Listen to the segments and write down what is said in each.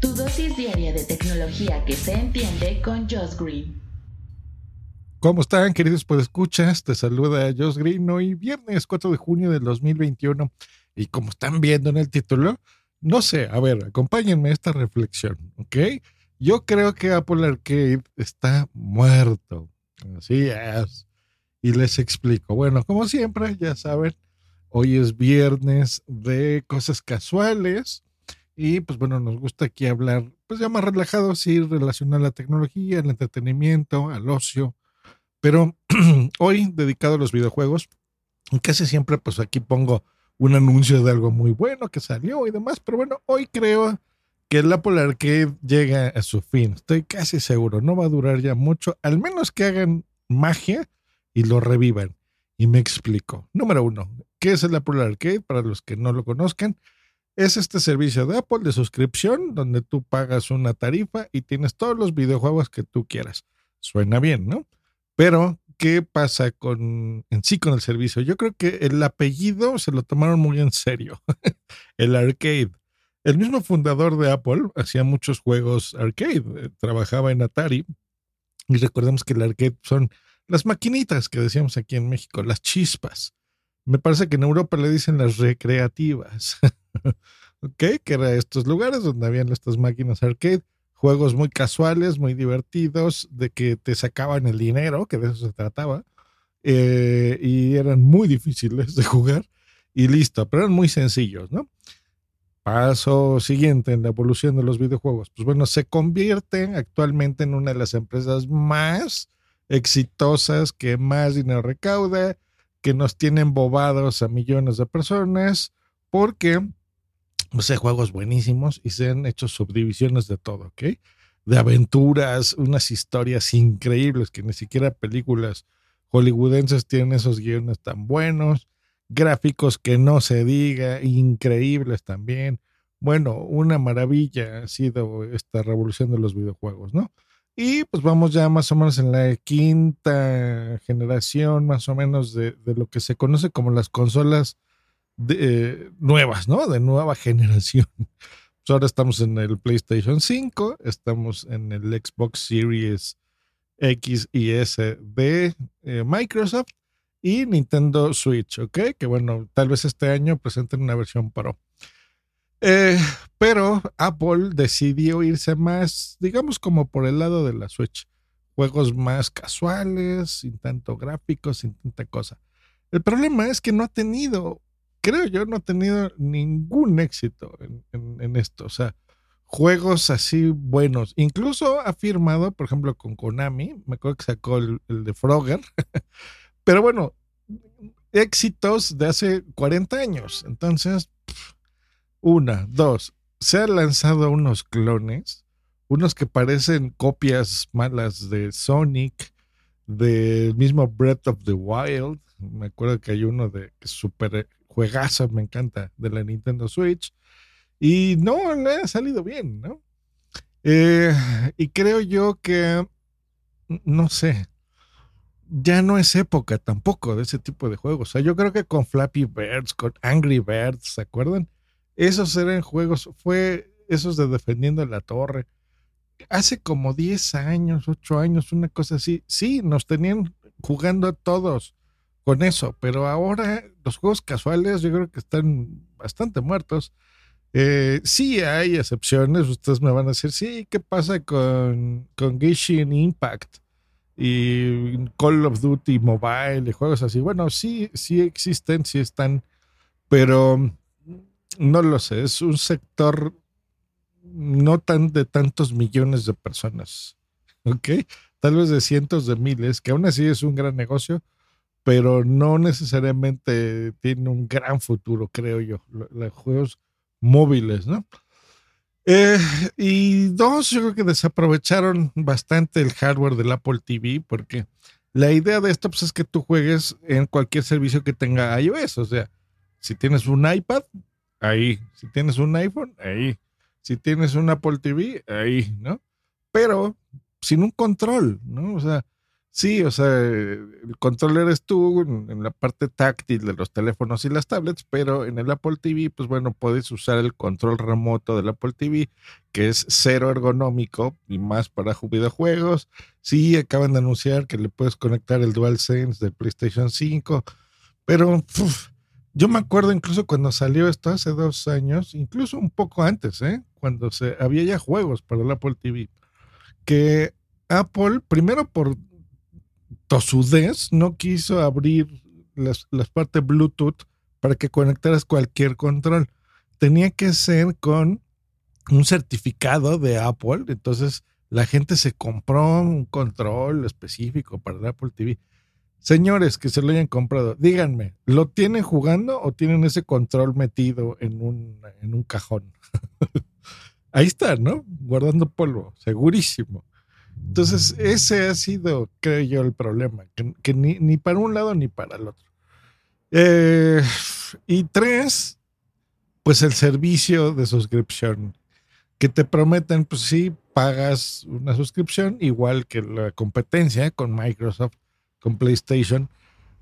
Tu dosis diaria de tecnología que se entiende con Josh Green. ¿Cómo están, queridos escuchas? Te saluda Josh Green hoy viernes 4 de junio del 2021. Y como están viendo en el título, no sé, a ver, acompáñenme a esta reflexión, ¿ok? Yo creo que Apple Arcade está muerto. Así es. Y les explico. Bueno, como siempre, ya saben, hoy es viernes de cosas casuales y pues bueno, nos gusta aquí hablar, pues ya más relajado, sí, relacionado a la tecnología, al entretenimiento, al ocio. Pero hoy, dedicado a los videojuegos, casi siempre pues aquí pongo un anuncio de algo muy bueno que salió y demás. Pero bueno, hoy creo que el Apple Arcade llega a su fin. Estoy casi seguro, no va a durar ya mucho, al menos que hagan magia y lo revivan. Y me explico. Número uno, ¿qué es el Apple Arcade? Para los que no lo conozcan, es este servicio de Apple de suscripción donde tú pagas una tarifa y tienes todos los videojuegos que tú quieras. Suena bien, ¿no? Pero, ¿qué pasa con en sí con el servicio? Yo creo que el apellido se lo tomaron muy en serio. el arcade. El mismo fundador de Apple hacía muchos juegos arcade, eh, trabajaba en Atari y recordemos que el arcade son las maquinitas que decíamos aquí en México, las chispas. Me parece que en Europa le dicen las recreativas. ¿Ok? Que eran estos lugares donde habían estas máquinas arcade, juegos muy casuales, muy divertidos, de que te sacaban el dinero, que de eso se trataba, eh, y eran muy difíciles de jugar, y listo, pero eran muy sencillos, ¿no? Paso siguiente en la evolución de los videojuegos. Pues bueno, se convierten actualmente en una de las empresas más exitosas, que más dinero recauda, que nos tienen bobados a millones de personas, porque pues, hay juegos buenísimos y se han hecho subdivisiones de todo, ¿ok? De aventuras, unas historias increíbles que ni siquiera películas hollywoodenses tienen esos guiones tan buenos, gráficos que no se diga, increíbles también. Bueno, una maravilla ha sido esta revolución de los videojuegos, ¿no? Y pues vamos ya más o menos en la quinta generación, más o menos, de, lo que se conoce como las consolas de, nuevas, ¿no? De nueva generación. Pues ahora estamos en el PlayStation 5, estamos en el Xbox Series X y S de eh, Microsoft y Nintendo Switch, ¿ok? Que bueno, tal vez este año presenten una versión Pro. Eh, pero Apple decidió irse más, digamos, como por el lado de la Switch. Juegos más casuales, sin tanto gráficos, sin tanta cosa. El problema es que no ha tenido, creo yo, no ha tenido ningún éxito en, esto. O sea, juegos así buenos. Incluso ha firmado, por ejemplo, con Konami, me acuerdo que sacó el, de Frogger. Pero bueno, éxitos de hace 40 años. Entonces, una, dos, se han lanzado unos clones, unos que parecen copias malas de Sonic, del mismo Breath of the Wild. Me acuerdo que hay uno de super juegazo, me encanta, de la Nintendo Switch. Y no le ha salido bien, ¿no? Eh, y creo yo que, no sé, ya no es época tampoco de ese tipo de juegos. O sea, yo creo que con Flappy Birds, con Angry Birds, ¿se acuerdan? Esos eran juegos, fue esos de Defendiendo la Torre. Hace como 10 años, 8 años, una cosa así. Sí, nos tenían jugando a todos con eso, pero ahora los juegos casuales yo creo que están bastante muertos. Eh, sí hay excepciones, ustedes me van a decir, sí, ¿qué pasa con, con Genshin Impact y Call of Duty Mobile y juegos así? Bueno, sí, sí existen, sí están, pero no lo sé, es un sector no tan de tantos millones de personas, ¿ok? Tal vez de cientos de miles, que aún así es un gran negocio, pero no necesariamente tiene un gran futuro, creo yo, los juegos móviles, ¿no? Eh, y dos, yo creo que desaprovecharon bastante el hardware del Apple TV, porque la idea de esto pues, es que tú juegues en cualquier servicio que tenga iOS, o sea, si tienes un iPad, ahí. Si tienes un iPhone, ahí. Si tienes un Apple TV, ahí, ¿no? Pero sin un control, ¿no? O sea, Sí, o sea, el control eres tú en, la parte táctil de los teléfonos y las tablets, pero en el Apple TV, pues bueno, puedes usar el control remoto del Apple TV, que es cero ergonómico y más para videojuegos. Sí, acaban de anunciar que le puedes conectar el DualSense del PlayStation 5, pero yo me acuerdo incluso cuando salió esto hace dos años, incluso un poco antes, ¿eh? cuando se, había ya juegos para el Apple TV, que Apple, primero por tosudez no quiso abrir las, partes Bluetooth para que conectaras cualquier control. Tenía que ser con un certificado de Apple. Entonces la gente se compró un control específico para Apple TV. Señores que se lo hayan comprado, díganme, ¿lo tienen jugando o tienen ese control metido en un, en un cajón? Ahí está, ¿no? Guardando polvo, segurísimo. Entonces, ese ha sido, creo yo, el problema, que, ni, para un lado ni para el otro. Eh, y tres, pues el servicio de suscripción, que te prometen, pues sí, pagas una suscripción, igual que la competencia con Microsoft, con PlayStation,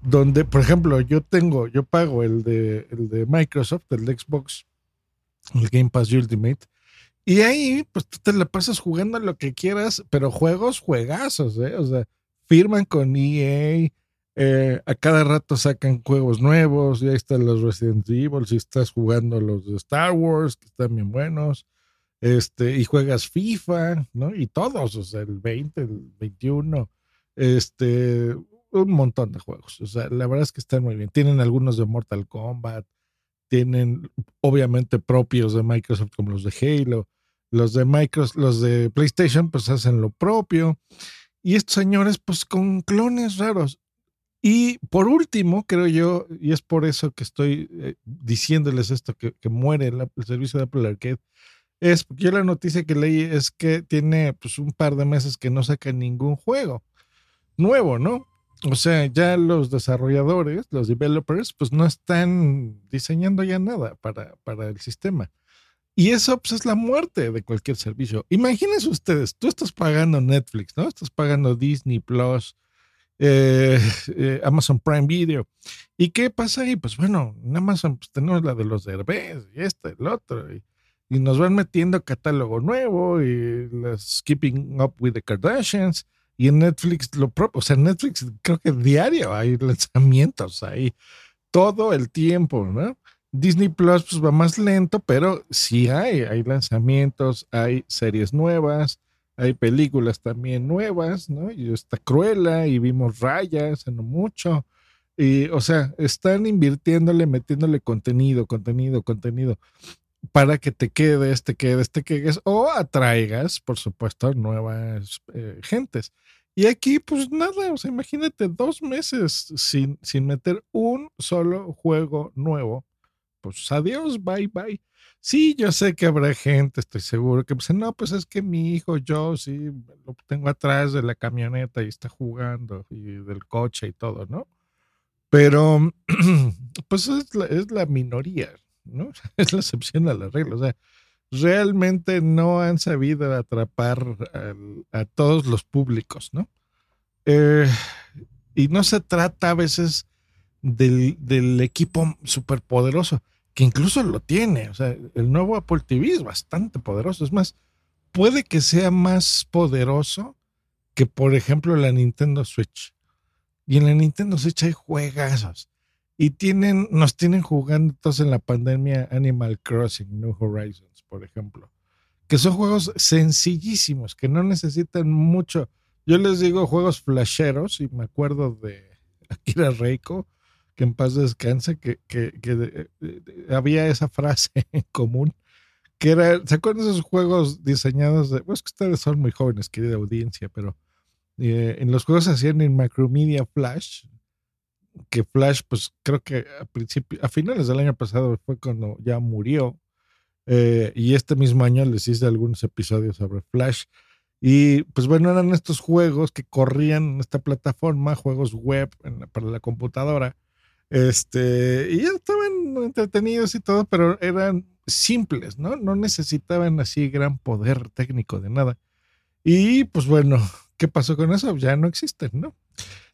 donde, por ejemplo, yo tengo, yo pago el de, el de Microsoft, el de Xbox, el Game Pass Ultimate, y ahí, pues tú te la pasas jugando lo que quieras, pero juegos, juegazos, ¿eh? O sea, firman con EA, eh, a cada rato sacan juegos nuevos, y ahí están los Resident Evil, si estás jugando los de Star Wars, que están bien buenos, este, y juegas FIFA, ¿no? Y todos, o sea, el 20, el 21, este, un montón de juegos. O sea, la verdad es que están muy bien. Tienen algunos de Mortal Kombat, tienen obviamente propios de Microsoft como los de Halo. Los de Microsoft, los de PlayStation, pues hacen lo propio. Y estos señores, pues con clones raros. Y por último, creo yo, y es por eso que estoy eh, diciéndoles esto, que, muere el, servicio de Apple Arcade, es porque yo la noticia que leí es que tiene pues un par de meses que no saca ningún juego nuevo, ¿no? O sea, ya los desarrolladores, los developers, pues no están diseñando ya nada para, para el sistema. Y eso pues, es la muerte de cualquier servicio. Imagínense ustedes, tú estás pagando Netflix, ¿no? Estás pagando Disney Plus, eh, eh, Amazon Prime Video. ¿Y qué pasa ahí? Pues bueno, en Amazon pues, tenemos la de los Derbez y este, el otro. Y, nos van metiendo catálogo nuevo y las Keeping Up with the Kardashians. Y en Netflix lo propio, o sea, Netflix creo que diario hay lanzamientos ahí, todo el tiempo, ¿no? Disney Plus pues, va más lento, pero sí hay, hay lanzamientos, hay series nuevas, hay películas también nuevas, ¿no? Y está Cruella y vimos Rayas, no mucho. Y, o sea, están invirtiéndole, metiéndole contenido, contenido, contenido, para que te quedes, te quedes, te quedes, o atraigas, por supuesto, nuevas eh, gentes. Y aquí, pues nada, o sea, imagínate dos meses sin, sin meter un solo juego nuevo pues adiós, bye, bye. Sí, yo sé que habrá gente, estoy seguro, que pues no, pues es que mi hijo, yo sí, lo tengo atrás de la camioneta y está jugando y del coche y todo, ¿no? Pero, pues es la, es la minoría, ¿no? Es la excepción a la regla. O sea, realmente no han sabido atrapar a todos los públicos, ¿no? Eh, y no se trata a veces del, del equipo superpoderoso que incluso lo tiene. O sea, el nuevo Apple TV es bastante poderoso. Es más, puede que sea más poderoso que, por ejemplo, la Nintendo Switch. Y en la Nintendo Switch hay juegazos. Y tienen, nos tienen jugando todos en la pandemia Animal Crossing, New Horizons, por ejemplo. Que son juegos sencillísimos, que no necesitan mucho. Yo les digo juegos flasheros, y me acuerdo de Akira Reiko, que en paz descanse, que, que, que había esa frase en común, que era, ¿se acuerdan de esos juegos diseñados de, pues que ustedes son muy jóvenes, querida audiencia, pero eh, en los juegos se hacían en Macromedia Flash, que Flash, pues creo que a principio, a finales del año pasado fue cuando ya murió, eh, y este mismo año les hice algunos episodios sobre Flash. Y pues bueno, eran estos juegos que corrían en esta plataforma, juegos web para la computadora, este, y estaban entretenidos y todo, pero eran simples, ¿no? No necesitaban así gran poder técnico de nada. Y pues bueno, ¿qué pasó con eso? Ya no existen, ¿no?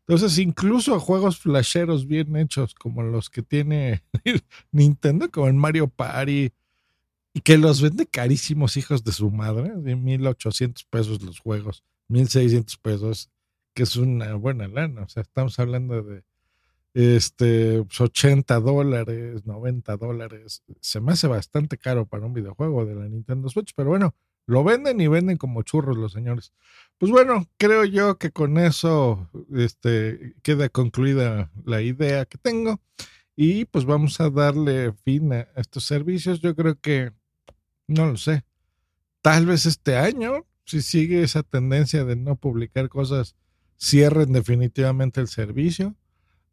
Entonces, incluso juegos flasheros bien hechos, como los que tiene Nintendo, como el Mario Party, y que los vende carísimos hijos de su madre, de 1800 pesos los juegos, 1600 pesos, que es una buena lana. O sea, estamos hablando de este, 80 pues, dólares, 90 dólares. Se me hace bastante caro para un videojuego de la Nintendo Switch, pero bueno, lo venden y venden como churros los señores. Pues bueno, creo yo que con eso este, queda concluida la idea que tengo y pues vamos a darle fin a estos servicios. Yo creo que, no lo sé, tal vez este año, si sigue esa tendencia de no publicar cosas, cierren definitivamente el servicio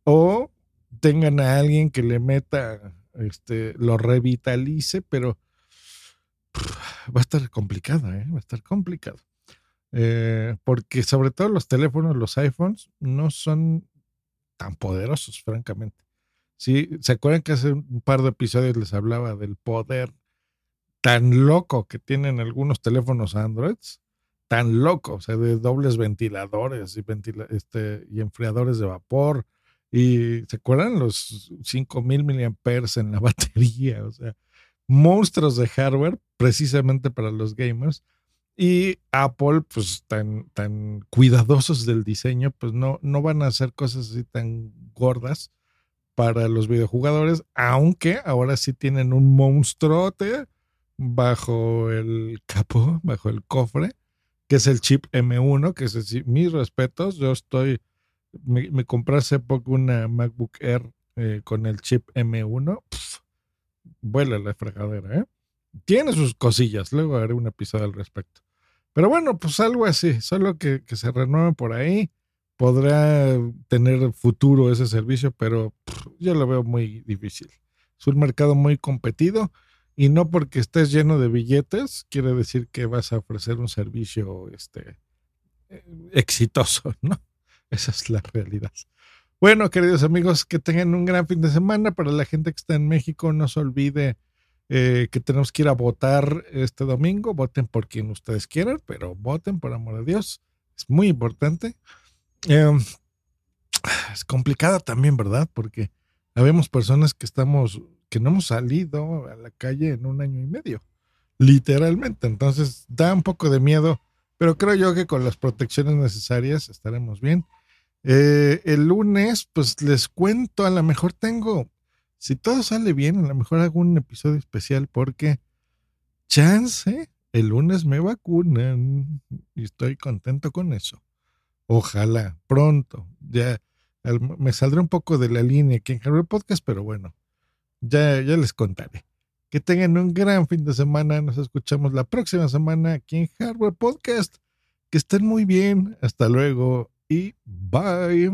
o tengan a alguien que le meta, este, lo revitalice, pero va a estar complicado, ¿eh? va a estar complicado. Eh, porque sobre todo los teléfonos, los iPhones, no son tan poderosos, francamente. Sí, ¿se acuerdan que hace un par de episodios les hablaba del poder tan loco que tienen algunos teléfonos Androids? Tan loco, o sea, de dobles ventiladores y, este, y enfriadores de vapor, y ¿se acuerdan los 5000 miliamperes en la batería? O sea, monstruos de hardware precisamente para los gamers. Y Apple, pues tan, tan cuidadosos del diseño, pues no, no van a hacer cosas así tan gordas para los videojugadores, aunque ahora sí tienen un monstruote bajo el capó, bajo el cofre, que es el chip M1, que es mis respetos, yo estoy me, compré hace poco una MacBook Air eh, con el chip M1. vuela la fregadera, ¿eh? Tiene sus cosillas, luego haré un episodio al respecto. Pero bueno, pues algo así, solo que, se renueve por ahí. Podrá tener futuro ese servicio, pero yo lo veo muy difícil. Es un mercado muy competido y no porque estés lleno de billetes quiere decir que vas a ofrecer un servicio este, eh, exitoso, ¿no? Esa es la realidad. Bueno, queridos amigos, que tengan un gran fin de semana. Para la gente que está en México, no se olvide eh, que tenemos que ir a votar este domingo. Voten por quien ustedes quieran, pero voten por amor de Dios. Es muy importante. Em, es complicada también, ¿verdad? Porque habemos personas que estamos, que no hemos salido a la calle en un año y medio, literalmente. Entonces da un poco de miedo, pero creo yo que con las protecciones necesarias estaremos bien. Eh, el lunes, pues les cuento, a lo mejor tengo, si todo sale bien, a lo mejor hago un episodio especial porque chance, el lunes me vacunan y estoy contento con eso. Ojalá, pronto. Ya me saldré un poco de la línea aquí en Hardware Podcast, pero bueno, ya, ya les contaré. Que tengan un gran fin de semana. Nos escuchamos la próxima semana aquí en Hardware Podcast. Que estén muy bien. Hasta luego y bye.